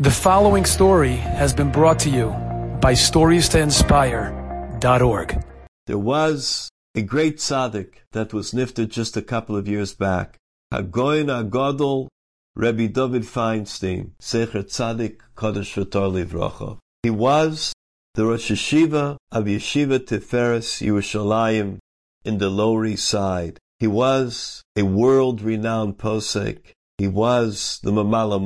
The following story has been brought to you by StoriesToInspire.org. There was a great tzaddik that was nifted just a couple of years back. Hagoyin Agadol Rabbi Dovid Feinstein, Secher Tzaddik Kodesh V'Tor Livrocha. He was the Rosh Yeshiva of Yeshiva Tiferes Yerushalayim in the Lower East Side. He was a world-renowned posek. He was the Mamala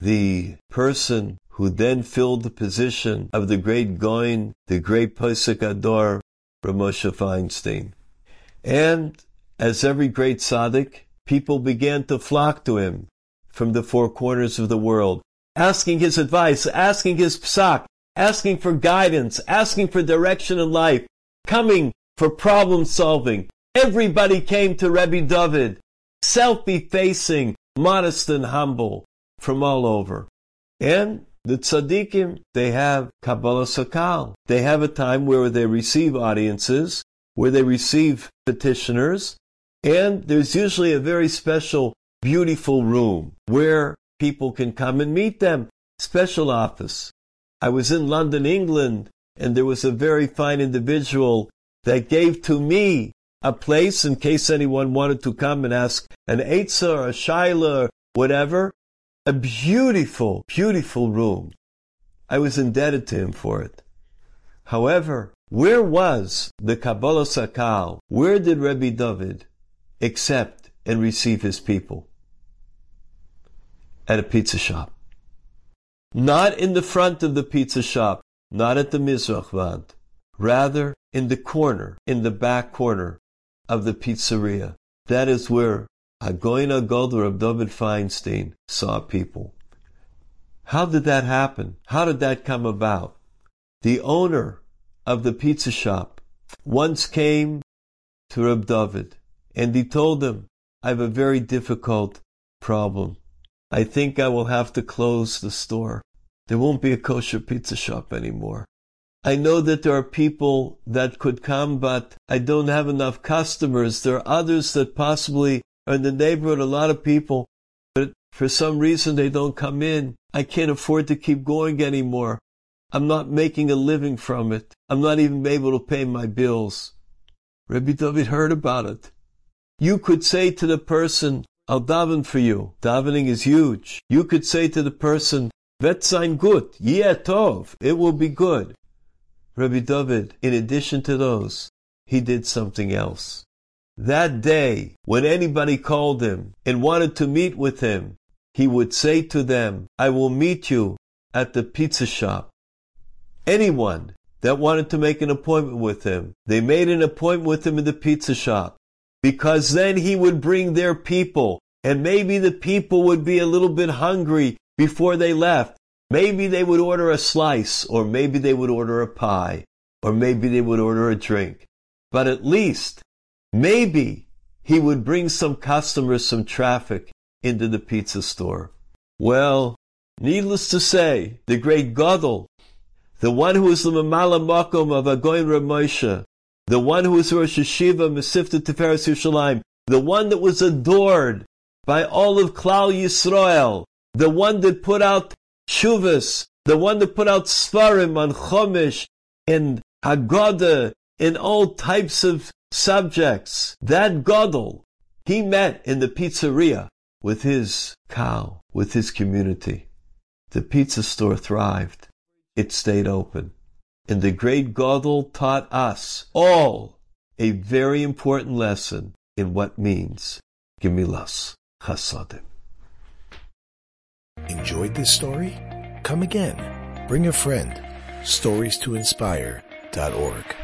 the person who then filled the position of the great Goin, the great Posek HaDor, Feinstein. And as every great tzaddik, people began to flock to him from the four corners of the world, asking his advice, asking his psak, asking for guidance, asking for direction in life, coming for problem solving. Everybody came to Rebbe Dovid, self-effacing, modest and humble from all over. And the tzaddikim, they have Kabbalah Sakal. They have a time where they receive audiences, where they receive petitioners, and there's usually a very special, beautiful room where people can come and meet them. Special office. I was in London, England, and there was a very fine individual that gave to me a place in case anyone wanted to come and ask an Eitzah or a Shaila or whatever a beautiful, beautiful room. I was indebted to him for it. However, where was the Kabbalah Sakal? Where did Rebbe Dovid accept and receive his people? At a pizza shop. Not in the front of the pizza shop, not at the Mizrach rather in the corner, in the back corner of the pizzeria. That is where Hagoina Golder of Dovid Feinstein saw people. How did that happen? How did that come about? The owner of the pizza shop once came to Reb Dovid and he told him, I have a very difficult problem. I think I will have to close the store. There won't be a kosher pizza shop anymore. I know that there are people that could come, but I don't have enough customers. There are others that possibly in the neighborhood, a lot of people, but for some reason they don't come in. I can't afford to keep going anymore. I'm not making a living from it. I'm not even able to pay my bills. Rabbi Dovid heard about it. You could say to the person, I'll daven for you. Davening is huge. You could say to the person, Vet sein gut, tov, it will be good. Rabbi Dovid, in addition to those, he did something else. That day, when anybody called him and wanted to meet with him, he would say to them, I will meet you at the pizza shop. Anyone that wanted to make an appointment with him, they made an appointment with him in the pizza shop because then he would bring their people and maybe the people would be a little bit hungry before they left. Maybe they would order a slice or maybe they would order a pie or maybe they would order a drink. But at least Maybe he would bring some customers, some traffic into the pizza store. Well, needless to say, the great Gadol, the one who was the Mamala Makom of Agoin Rav Moshe, the one who was Rosh Yeshiva, Mesivta Tiferes Yerushalayim, the one that was adored by all of Klal Yisrael, the one that put out Shuvas, the one that put out Sforim on Chomish and Haggadah and all types of subjects. That Gadol, he met in the pizzeria with his cow, with his community. The pizza store thrived. It stayed open. And the great Gadol taught us all a very important lesson in what means Gemilas Chasadim. Enjoyed this story? Come again. Bring a friend. Stories to inspire.org.